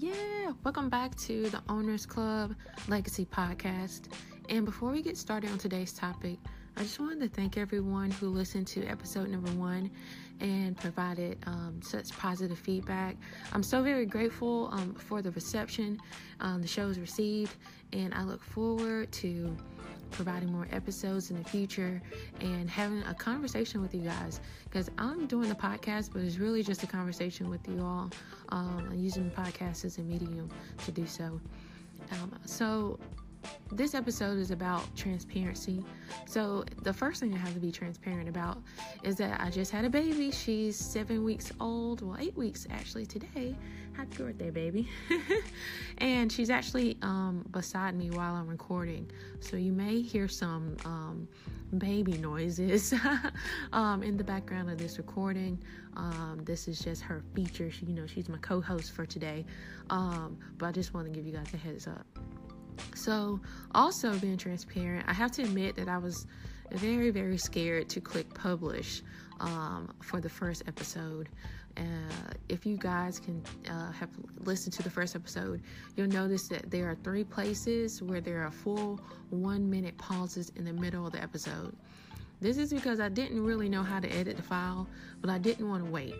Yeah, welcome back to the Owners Club Legacy Podcast. And before we get started on today's topic, I just wanted to thank everyone who listened to episode number one and provided um, such positive feedback. I'm so very grateful um, for the reception um, the show has received, and I look forward to providing more episodes in the future and having a conversation with you guys because I'm doing the podcast, but it's really just a conversation with you all. Um, using the podcast as a medium to do so. Um, so, this episode is about transparency. So, the first thing I have to be transparent about is that I just had a baby. She's seven weeks old, well, eight weeks actually today. Happy birthday, baby. and she's actually um, beside me while I'm recording. So, you may hear some um, baby noises um, in the background of this recording. Um, this is just her feature. She, you know, she's my co host for today. Um, but I just want to give you guys a heads up. So, also being transparent, I have to admit that I was very, very scared to click publish um, for the first episode. Uh, if you guys can uh, have listened to the first episode, you'll notice that there are three places where there are full one minute pauses in the middle of the episode. This is because I didn't really know how to edit the file, but I didn't want to wait.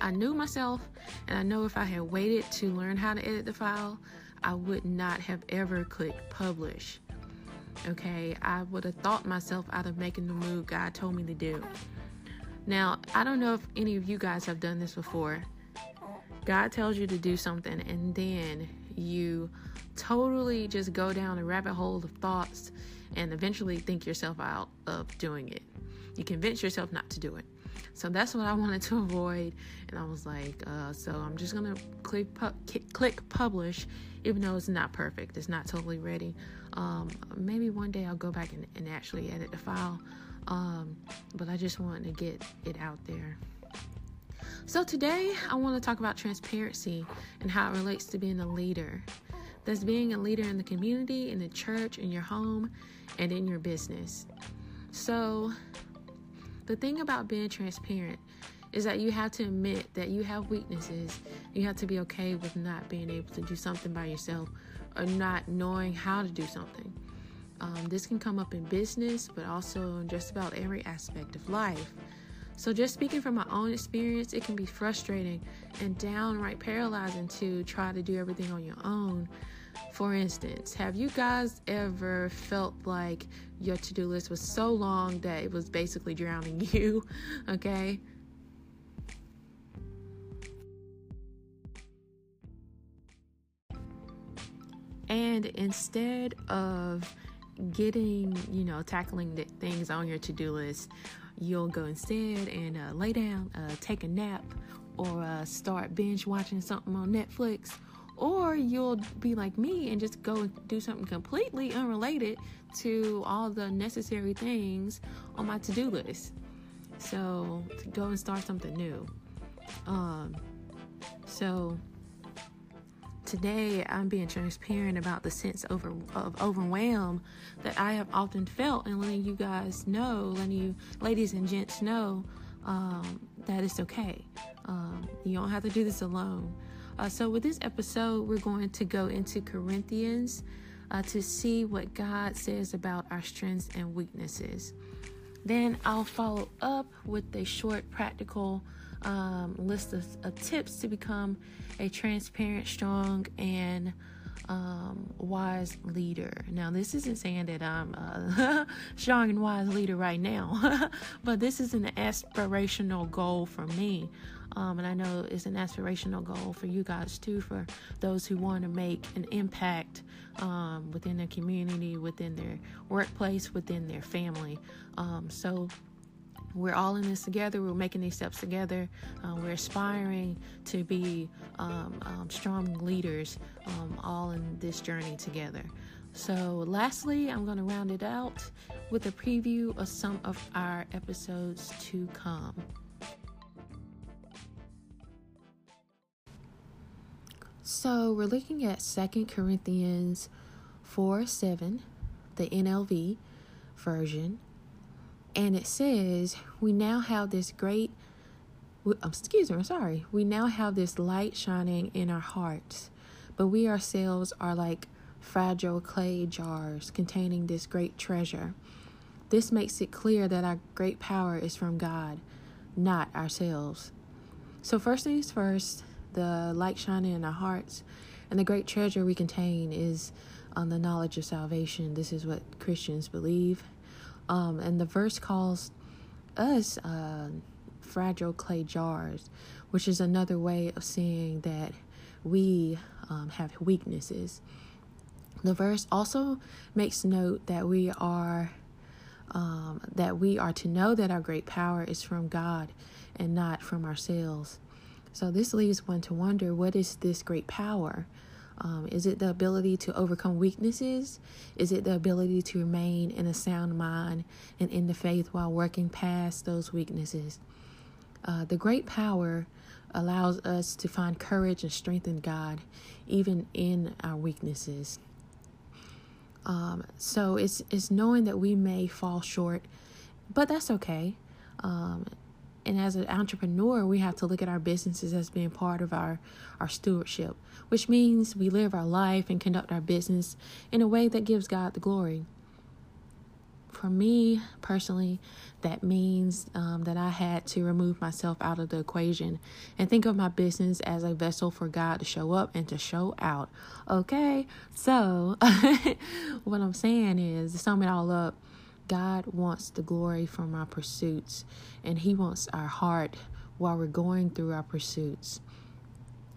I knew myself, and I know if I had waited to learn how to edit the file, I would not have ever clicked publish. Okay, I would have thought myself out of making the move God told me to do. Now, I don't know if any of you guys have done this before. God tells you to do something, and then you totally just go down a rabbit hole of thoughts and eventually think yourself out of doing it. You convince yourself not to do it. So that's what I wanted to avoid, and I was like, uh, so I'm just gonna click pu- click publish, even though it's not perfect, it's not totally ready. Um, maybe one day I'll go back and, and actually edit the file, um, but I just wanted to get it out there. So today I want to talk about transparency and how it relates to being a leader. That's being a leader in the community, in the church, in your home, and in your business. So the thing about being transparent is that you have to admit that you have weaknesses. You have to be okay with not being able to do something by yourself or not knowing how to do something. Um, this can come up in business, but also in just about every aspect of life. So, just speaking from my own experience, it can be frustrating and downright paralyzing to try to do everything on your own for instance, have you guys ever felt like your to do list was so long that it was basically drowning you? Okay. And instead of getting, you know, tackling the things on your to do list, you'll go instead and uh, lay down, uh, take a nap, or uh, start binge watching something on Netflix. Or you'll be like me and just go and do something completely unrelated to all the necessary things on my to-do list. So to go and start something new. Um so today i'm being transparent about the sense of, of overwhelm that i have often felt and letting you guys know letting you ladies and gents know um, that it's okay um, you don't have to do this alone uh, so, with this episode, we're going to go into Corinthians uh, to see what God says about our strengths and weaknesses. Then I'll follow up with a short, practical um, list of, of, tips to become a transparent, strong, and um, wise leader. Now, this isn't saying that I'm a strong and wise leader right now, but this is an aspirational goal for me. Um, and I know it's an aspirational goal for you guys too, for those who want to make an impact um, within their community, within their workplace, within their family. Um, so we're all in this together. We're making these steps together. Uh, we're aspiring to be um, um, strong leaders, um, all in this journey together. So, lastly, I'm going to round it out with a preview of some of our episodes to come. So we're looking at Second Corinthians 4 7, the NLV version. And it says, We now have this great um, excuse me, I'm sorry. We now have this light shining in our hearts, but we ourselves are like fragile clay jars containing this great treasure. This makes it clear that our great power is from God, not ourselves. So, first things first, the light shining in our hearts and the great treasure we contain is on the knowledge of salvation. This is what Christians believe. Um, and the verse calls us uh, fragile clay jars, which is another way of saying that we um, have weaknesses. The verse also makes note that we are um, that we are to know that our great power is from God and not from ourselves. So this leaves one to wonder what is this great power? Um, is it the ability to overcome weaknesses? Is it the ability to remain in a sound mind and in the faith while working past those weaknesses? Uh, the great power allows us to find courage and strength in God, even in our weaknesses. Um, so it's it's knowing that we may fall short, but that's okay. Um, and as an entrepreneur, we have to look at our businesses as being part of our, our stewardship, which means we live our life and conduct our business in a way that gives God the glory. For me personally, that means um, that I had to remove myself out of the equation and think of my business as a vessel for God to show up and to show out. Okay, so what I'm saying is, to sum it all up, God wants the glory from our pursuits, and He wants our heart while we're going through our pursuits,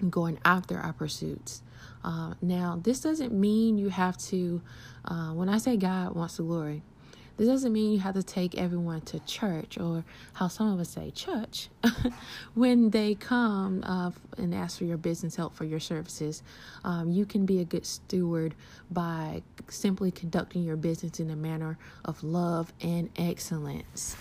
going after our pursuits. Uh, now, this doesn't mean you have to, uh, when I say God wants the glory, this doesn't mean you have to take everyone to church or how some of us say church when they come uh, and ask for your business help for your services. Um, you can be a good steward by simply conducting your business in a manner of love and excellence.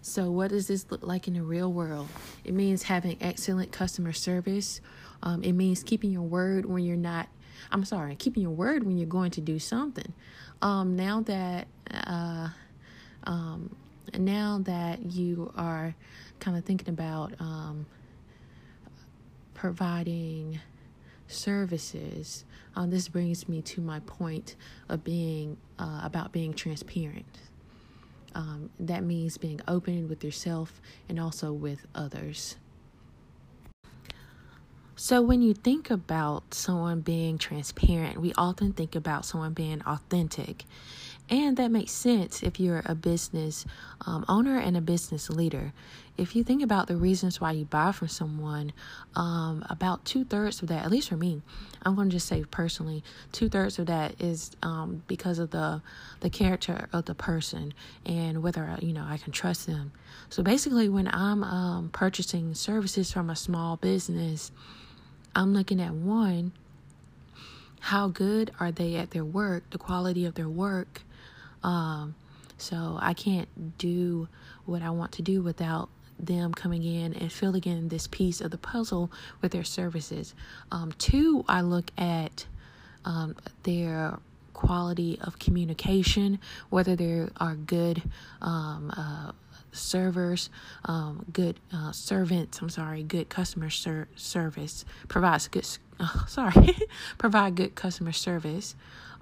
So, what does this look like in the real world? It means having excellent customer service. Um, it means keeping your word when you're not I'm sorry, keeping your word when you're going to do something. Um, now that uh, um, now that you are kind of thinking about um, providing services, um, this brings me to my point of being uh, about being transparent. Um, that means being open with yourself and also with others. So, when you think about someone being transparent, we often think about someone being authentic. And that makes sense if you're a business um, owner and a business leader. If you think about the reasons why you buy from someone, um, about two thirds of that, at least for me, I'm going to just say personally, two thirds of that is um, because of the the character of the person and whether you know I can trust them. So basically, when I'm um, purchasing services from a small business I'm looking at one, how good are they at their work, the quality of their work. Um, so I can't do what I want to do without them coming in and filling in this piece of the puzzle with their services. Um, two, I look at um, their quality of communication, whether they are good um, uh, servers, um, good uh, servants. I'm sorry, good customer ser- service provides good. Uh, sorry, provide good customer service.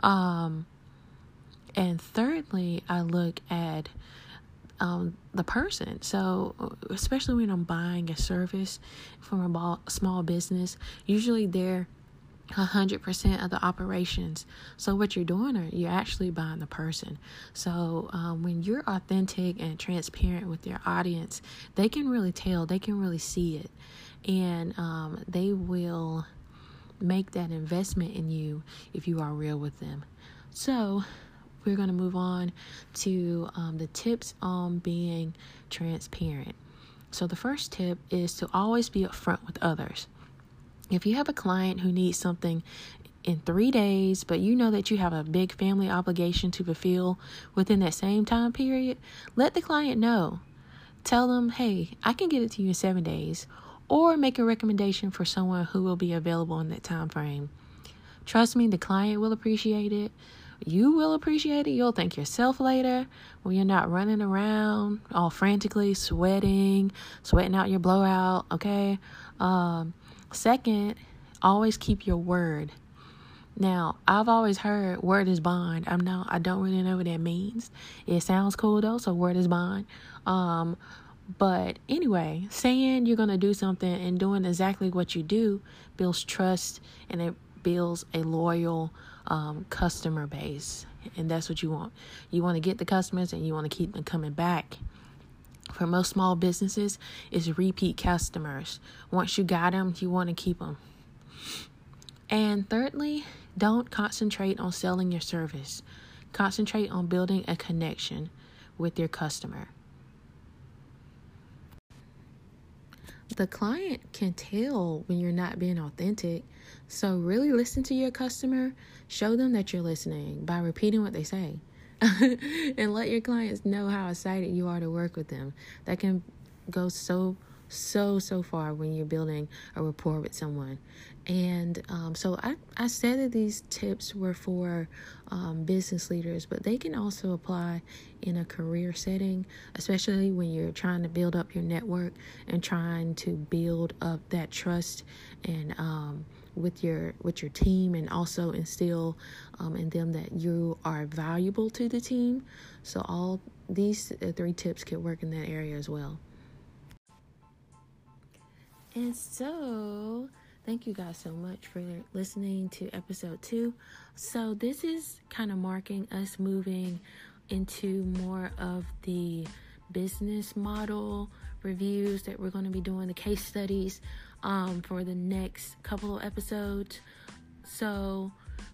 Um, and thirdly, I look at um, the person. So, especially when I'm buying a service from a small business, usually they're 100% of the operations. So, what you're doing, are you're actually buying the person. So, um, when you're authentic and transparent with your audience, they can really tell, they can really see it, and um, they will make that investment in you if you are real with them. So, we're going to move on to um, the tips on being transparent. So, the first tip is to always be upfront with others. If you have a client who needs something in three days, but you know that you have a big family obligation to fulfill within that same time period, let the client know. Tell them, hey, I can get it to you in seven days, or make a recommendation for someone who will be available in that time frame. Trust me, the client will appreciate it. you will appreciate it. You'll thank yourself later when you're not running around all frantically, sweating, sweating out your blowout. Okay. Um, second, always keep your word. Now, I've always heard word is bond. I'm not I don't really know what that means. It sounds cool though, so word is bond. Um but anyway, saying you're going to do something and doing exactly what you do builds trust and it builds a loyal um, customer base. And that's what you want. You want to get the customers and you want to keep them coming back. For most small businesses, is repeat customers. Once you got them, you want to keep them. And thirdly, don't concentrate on selling your service. Concentrate on building a connection with your customer. The client can tell when you're not being authentic. So, really listen to your customer. Show them that you're listening by repeating what they say. and let your clients know how excited you are to work with them. That can go so so so far when you're building a rapport with someone and um, so I, I said that these tips were for um, business leaders but they can also apply in a career setting especially when you're trying to build up your network and trying to build up that trust and um, with your with your team and also instill um, in them that you are valuable to the team so all these uh, three tips could work in that area as well and so, thank you guys so much for listening to episode two. So, this is kind of marking us moving into more of the business model reviews that we're going to be doing, the case studies um, for the next couple of episodes. So,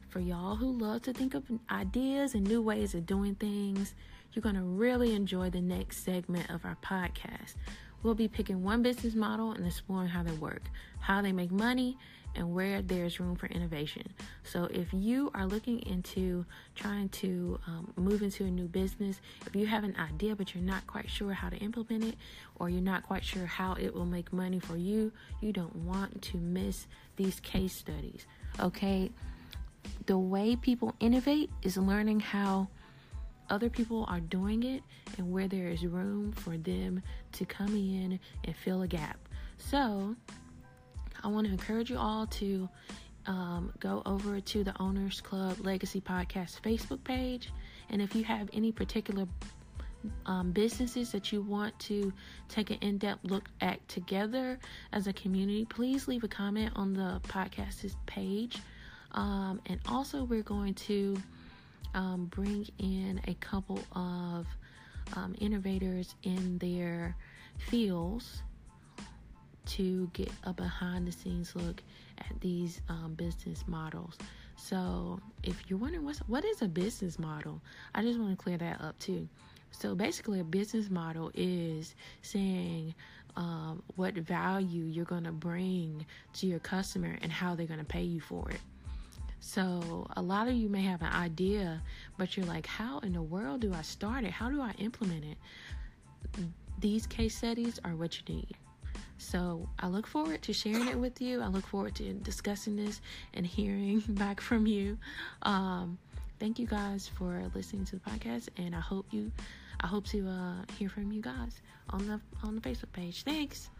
for y'all who love to think of ideas and new ways of doing things, you're going to really enjoy the next segment of our podcast. We'll be picking one business model and exploring how they work, how they make money, and where there's room for innovation. So, if you are looking into trying to um, move into a new business, if you have an idea but you're not quite sure how to implement it, or you're not quite sure how it will make money for you, you don't want to miss these case studies. Okay, the way people innovate is learning how other people are doing it and where there is room for them to come in and fill a gap. So, I want to encourage you all to um, go over to the Owners Club Legacy Podcast Facebook page. And if you have any particular um, businesses that you want to take an in depth look at together as a community, please leave a comment on the podcast's page. Um, and also, we're going to um, bring in a couple of um, innovators in their fields to get a behind the scenes look at these um, business models. So, if you're wondering what's what is a business model, I just want to clear that up too. So, basically, a business model is saying um, what value you're going to bring to your customer and how they're going to pay you for it. So, a lot of you may have an idea, but you're like, how in the world do I start it? How do I implement it? These case studies are what you need. So, I look forward to sharing it with you. I look forward to discussing this and hearing back from you. Um, thank you guys for listening to the podcast, and I hope you, I hope to uh, hear from you guys on the on the Facebook page. Thanks.